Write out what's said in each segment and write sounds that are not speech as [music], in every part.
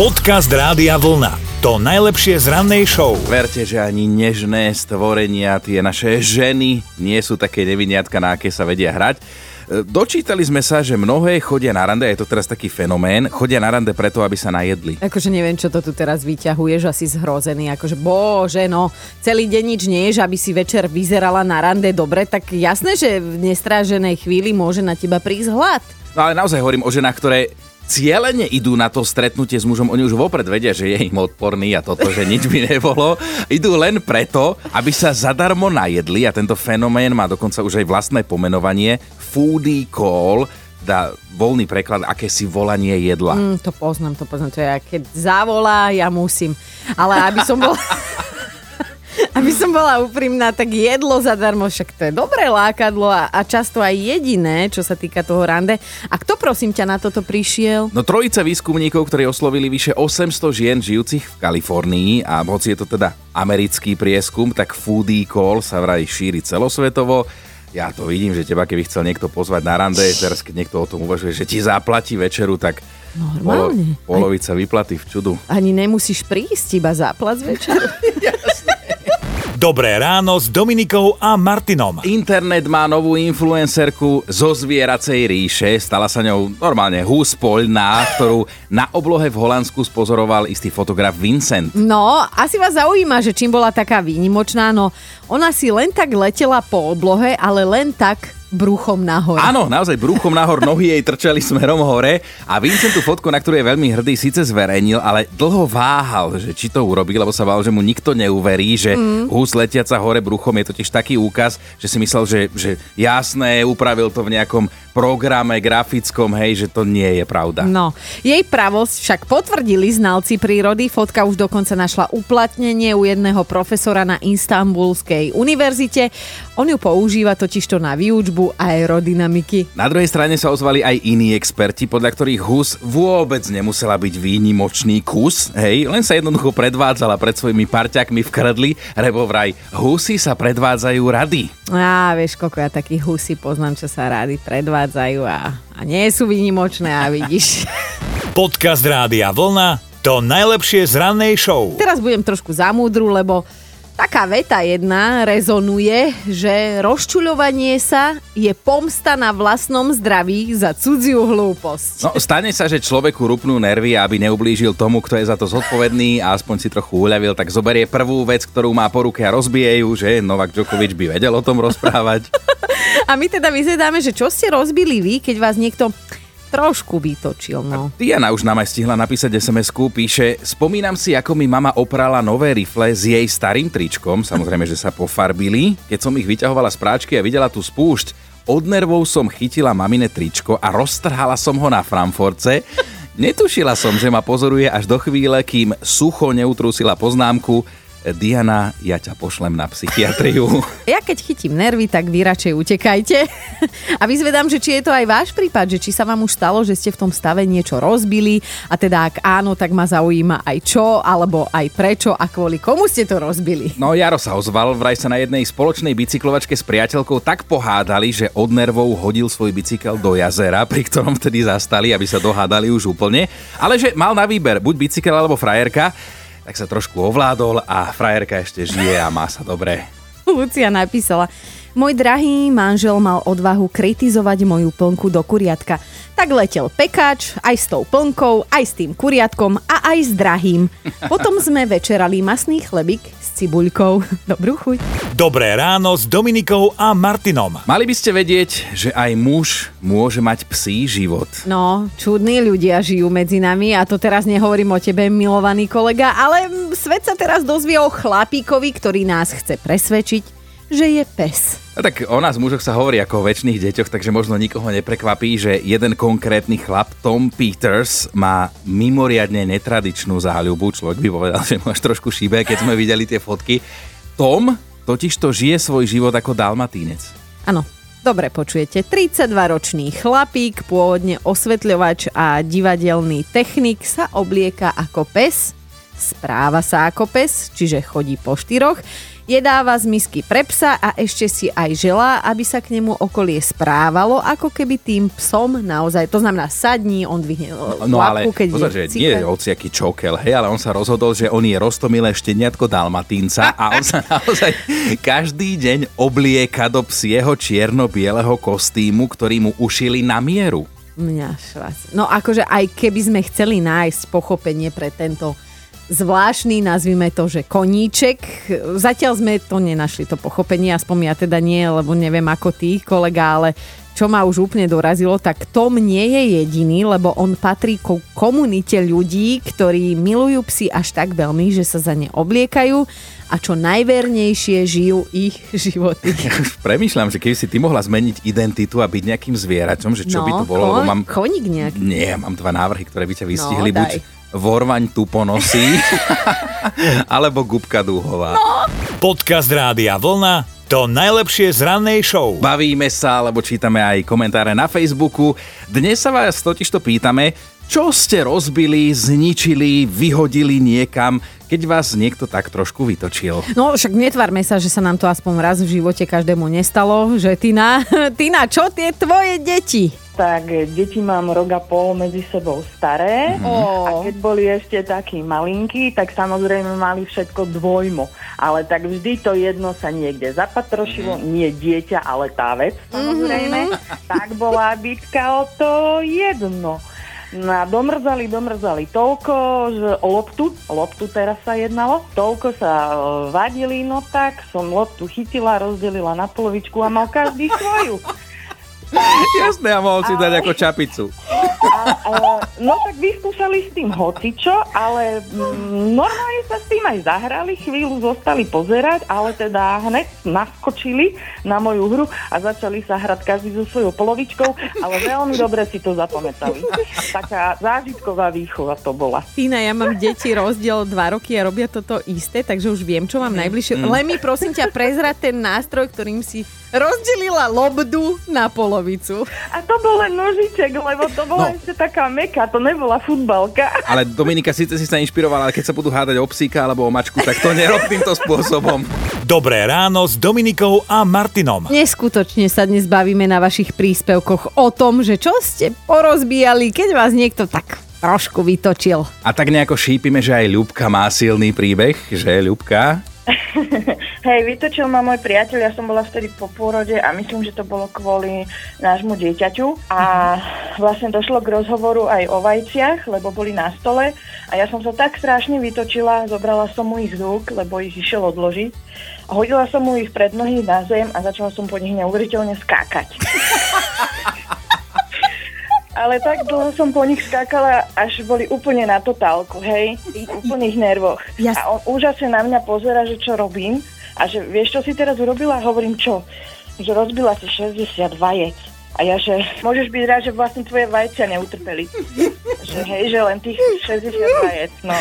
Podcast Rádia Vlna. To najlepšie z rannej show. Verte, že ani nežné stvorenia, tie naše ženy, nie sú také neviniatka, na aké sa vedia hrať. E, Dočítali sme sa, že mnohé chodia na rande, je to teraz taký fenomén, chodia na rande preto, aby sa najedli. Akože neviem, čo to tu teraz vyťahuješ, asi zhrozený. Akože bože, no, celý deň nič nie je, aby si večer vyzerala na rande dobre, tak jasné, že v nestráženej chvíli môže na teba prísť hlad. No ale naozaj hovorím o ženách, ktoré cieľene idú na to stretnutie s mužom, oni už vopred vedia, že je im odporný a toto, že nič by nebolo. Idú len preto, aby sa zadarmo najedli a tento fenomén má dokonca už aj vlastné pomenovanie foodie call, dá voľný preklad, akési volanie jedla. Mm, to poznám, to poznám. To je, keď zavolá, ja musím. Ale aby som bola... [laughs] Aby som bola úprimná, tak jedlo zadarmo, však to je dobré lákadlo a, a často aj jediné, čo sa týka toho rande. A kto prosím ťa na toto prišiel? No trojica výskumníkov, ktorí oslovili vyše 800 žien žijúcich v Kalifornii a hoci je to teda americký prieskum, tak foodie call sa vraj šíri celosvetovo. Ja to vidím, že teba keby chcel niekto pozvať na rande, teraz keď niekto o tom uvažuje, že ti zaplatí večeru, tak Normálne. Polo, polovica vyplaty v čudu. Ani nemusíš prísť, iba záplac večer. [laughs] [laughs] Dobré ráno s Dominikou a Martinom. Internet má novú influencerku zo zvieracej ríše. Stala sa ňou normálne hús poľná, ktorú na oblohe v Holandsku spozoroval istý fotograf Vincent. No, asi vás zaujíma, že čím bola taká výnimočná, no ona si len tak letela po oblohe, ale len tak bruchom nahor. Áno, naozaj bruchom nahor, nohy jej trčali smerom hore a Vincent tú fotku, na ktorú je veľmi hrdý, síce zverejnil, ale dlho váhal, že či to urobí, lebo sa bál, že mu nikto neuverí, že mm. hus letiaca hore bruchom je totiž taký úkaz, že si myslel, že, že jasné, upravil to v nejakom programe grafickom, hej, že to nie je pravda. No, jej pravosť však potvrdili znalci prírody. Fotka už dokonca našla uplatnenie u jedného profesora na Istanbulskej univerzite. On ju používa totižto na výučbu aerodynamiky. Na druhej strane sa ozvali aj iní experti, podľa ktorých hus vôbec nemusela byť výnimočný kus, hej, len sa jednoducho predvádzala pred svojimi parťakmi v krdli, lebo vraj husy sa predvádzajú rady. Á, vieš, koľko ja takých husy poznám, čo sa rady predvádzajú a, a nie sú výnimočné a vidíš. [laughs] Podcast Rádia Vlna. To najlepšie z rannej show. Teraz budem trošku zamúdru, lebo taká veta jedna rezonuje, že rozčuľovanie sa je pomsta na vlastnom zdraví za cudziu hlúposť. No, stane sa, že človeku rupnú nervy, aby neublížil tomu, kto je za to zodpovedný a aspoň si trochu uľavil, tak zoberie prvú vec, ktorú má po ruke a rozbije ju, že Novak Djokovic by vedel o tom rozprávať. [laughs] A my teda vyzedáme, že čo ste rozbili vy, keď vás niekto trošku vytočil, no. Diana už nám aj stihla napísať SMS-ku, píše, spomínam si, ako mi mama oprala nové rifle s jej starým tričkom, samozrejme, že sa pofarbili. Keď som ich vyťahovala z práčky a videla tú spúšť, od nervov som chytila mamine tričko a roztrhala som ho na framforce. Netušila som, že ma pozoruje až do chvíle, kým sucho neutrúsila poznámku, Diana, ja ťa pošlem na psychiatriu. [laughs] Ja keď chytím nervy, tak vy radšej utekajte. A vyzvedám, že či je to aj váš prípad, že či sa vám už stalo, že ste v tom stave niečo rozbili a teda ak áno, tak ma zaujíma aj čo, alebo aj prečo a kvôli komu ste to rozbili. No Jaro sa ozval, vraj sa na jednej spoločnej bicyklovačke s priateľkou tak pohádali, že od nervov hodil svoj bicykel do jazera, pri ktorom vtedy zastali, aby sa dohádali už úplne. Ale že mal na výber buď bicykel alebo frajerka, tak sa trošku ovládol a frajerka ešte žije a má sa dobre. [laughs] Lucia napísala, môj drahý manžel mal odvahu kritizovať moju plnku do kuriatka. Tak letel pekáč, aj s tou plnkou, aj s tým kuriatkom a aj s drahým. Potom sme večerali masný chlebík s cibuľkou. Dobrú chuť. Dobré ráno s Dominikou a Martinom. Mali by ste vedieť, že aj muž môže mať psí život. No, čudní ľudia žijú medzi nami a to teraz nehovorím o tebe, milovaný kolega, ale svet sa teraz dozvie o chlapíkovi, ktorý nás chce presvedčiť, že je pes. A tak o nás mužoch sa hovorí ako o väčšných deťoch, takže možno nikoho neprekvapí, že jeden konkrétny chlap, Tom Peters, má mimoriadne netradičnú záľubu. Človek by povedal, že až trošku šíbe, keď sme videli tie fotky. Tom totiž to žije svoj život ako dalmatínec. Áno, Dobre počujete, 32-ročný chlapík, pôvodne osvetľovač a divadelný technik sa oblieka ako pes, správa sa ako pes, čiže chodí po štyroch, Jedáva z misky pre psa a ešte si aj želá, aby sa k nemu okolie správalo, ako keby tým psom naozaj, to znamená sadní, on dvihne No ale lapku, keď pozor, je že nie je cicha. hociaký čokel, hej, ale on sa rozhodol, že on je rostomilé šteniatko dalmatínca a on sa [laughs] naozaj každý deň oblieka do psieho čierno-bieleho kostýmu, ktorý mu ušili na mieru. Mňa švac. No akože aj keby sme chceli nájsť pochopenie pre tento zvláštny, nazvime to, že koníček. Zatiaľ sme to nenašli, to pochopenie, aspoň ja teda nie, lebo neviem ako ty, kolega, ale čo ma už úplne dorazilo, tak Tom nie je jediný, lebo on patrí ku komunite ľudí, ktorí milujú psy až tak veľmi, že sa za ne obliekajú a čo najvernejšie žijú ich [laughs] životy. Ja [laughs] už premýšľam, že keby si ty mohla zmeniť identitu a byť nejakým zvieraťom, že čo by to bolo, lebo mám... Koník nejaký. Nie, mám dva návrhy, ktoré by ťa vystihli. No, buď vorvaň tuponosí, [laughs] alebo gubka dúhová. No. Podcast Rádia Vlna to najlepšie z rannej show. Bavíme sa, alebo čítame aj komentáre na Facebooku. Dnes sa vás totižto pýtame, čo ste rozbili, zničili, vyhodili niekam, keď vás niekto tak trošku vytočil. No však netvárme sa, že sa nám to aspoň raz v živote každému nestalo, že Tina, [laughs] Tina, čo tie tvoje deti? Tak deti mám rok a pol medzi sebou staré Ó. a keď boli ešte takí malinkí, tak samozrejme mali všetko dvojmo. Ale tak vždy to jedno sa niekde zapatrošilo, nie dieťa, ale tá vec samozrejme. Tak bola bitka o to jedno. No a domrzali, domrzali toľko, že o loptu, loptu teraz sa jednalo, toľko sa e, vadili, no tak som loptu chytila, rozdelila na polovičku a mal každý svoju. [laughs] [laughs] Jasné, a mohol si dať ako čapicu. A, a, no tak vyskúšali s tým hocičo, ale mm, normálne sa s tým aj zahrali, chvíľu zostali pozerať, ale teda hneď naskočili na moju hru a začali sa hrať každý so svojou polovičkou, ale veľmi dobre si to zapamätali. Taká zážitková výchova to bola. Tina, ja mám deti rozdiel 2 roky a robia toto isté, takže už viem, čo mám najbližšie. Mm. Len mi prosím ťa prezrať ten nástroj, ktorým si rozdelila lobdu na polovicu. A to bol len nožiček, lebo to bola No. ešte taká meka, to nebola futbalka. Ale Dominika, síce si sa inšpirovala, ale keď sa budú hádať o psíka alebo o mačku, tak to nerob týmto spôsobom. Dobré ráno s Dominikou a Martinom. Neskutočne sa dnes bavíme na vašich príspevkoch o tom, že čo ste porozbíjali, keď vás niekto tak trošku vytočil. A tak nejako šípime, že aj Ľubka má silný príbeh, že Ľubka? [laughs] Hej, vytočil ma môj priateľ, ja som bola vtedy po pôrode a myslím, že to bolo kvôli nášmu dieťaťu. A vlastne došlo k rozhovoru aj o vajciach, lebo boli na stole a ja som sa tak strašne vytočila, zobrala som mu ich z rúk, lebo ich išiel odložiť. A hodila som mu ich pred nohy na zem a začala som po nich neuveriteľne skákať. [laughs] Ale tak dlho som po nich skákala, až boli úplne na totálku, hej, v úplných nervoch. Ja- A on úžasne na mňa pozera, že čo robím a že vieš, čo si teraz urobila? Hovorím, čo? Že rozbila si 60 vajec. A ja, že môžeš byť rád, že vlastne tvoje vajcia neutrpeli. [laughs] že hej, že len tých 60 vajec, no.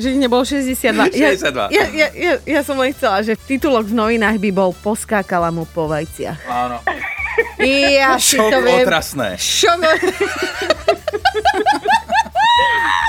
Že ich nebolo 62. 62. Ja, ja, ja, ja som len chcela, že titulok v novinách by bol Poskákala mu po vajciach. Áno. Ja si Šok to viem. otrasné. Šok.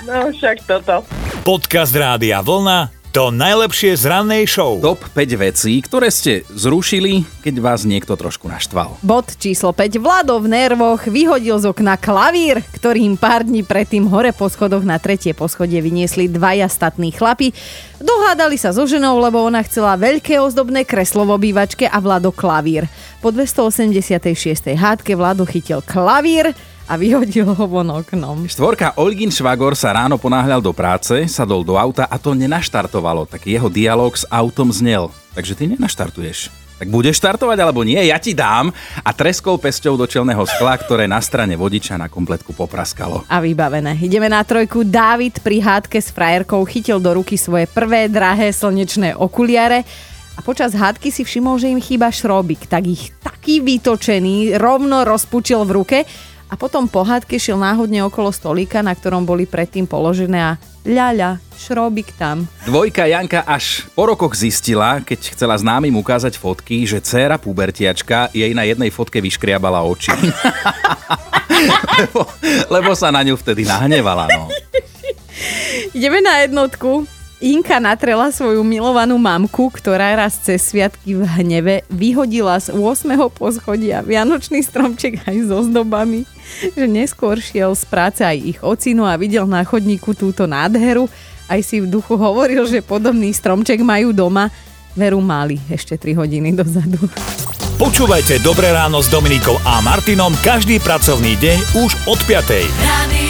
No však toto. Podcast Rádia Vlna to najlepšie z rannej show. Top 5 vecí, ktoré ste zrušili, keď vás niekto trošku naštval. Bod číslo 5. Vlado v nervoch vyhodil z okna klavír, ktorým pár dní predtým hore po schodoch na tretie poschodie vyniesli dvaja statní chlapi. Dohádali sa so ženou, lebo ona chcela veľké ozdobné kreslo v obývačke a Vlado klavír. Po 286. hádke Vlado chytil klavír a vyhodil ho von oknom. Štvorka Olgin Švagor sa ráno ponáhľal do práce, sadol do auta a to nenaštartovalo, tak jeho dialog s autom znel. Takže ty nenaštartuješ. Tak budeš štartovať alebo nie? Ja ti dám a treskol pesťou do čelného skla, ktoré na strane vodiča na kompletku popraskalo. A vybavené. Ideme na trojku. Dávid pri hádke s frajerkou chytil do ruky svoje prvé drahé slnečné okuliare a počas hádky si všimol, že im chýba šrobik, tak ich taký vytočený rovno rozpučil v ruke a potom po hádke šiel náhodne okolo stolíka, na ktorom boli predtým položené a ľaľa, šrobik tam. Dvojka Janka až po rokoch zistila, keď chcela známym ukázať fotky, že dcéra pubertiačka jej na jednej fotke vyškriabala oči. [laughs] lebo, lebo sa na ňu vtedy nahnevala. No. Ideme na jednotku. Inka natrela svoju milovanú mamku, ktorá raz cez sviatky v hneve vyhodila z 8. poschodia vianočný stromček aj so zdobami, že neskôr šiel z práce aj ich ocino a videl na chodníku túto nádheru. Aj si v duchu hovoril, že podobný stromček majú doma. Veru mali ešte 3 hodiny dozadu. Počúvajte Dobré ráno s Dominikou a Martinom každý pracovný deň už od 5. Radio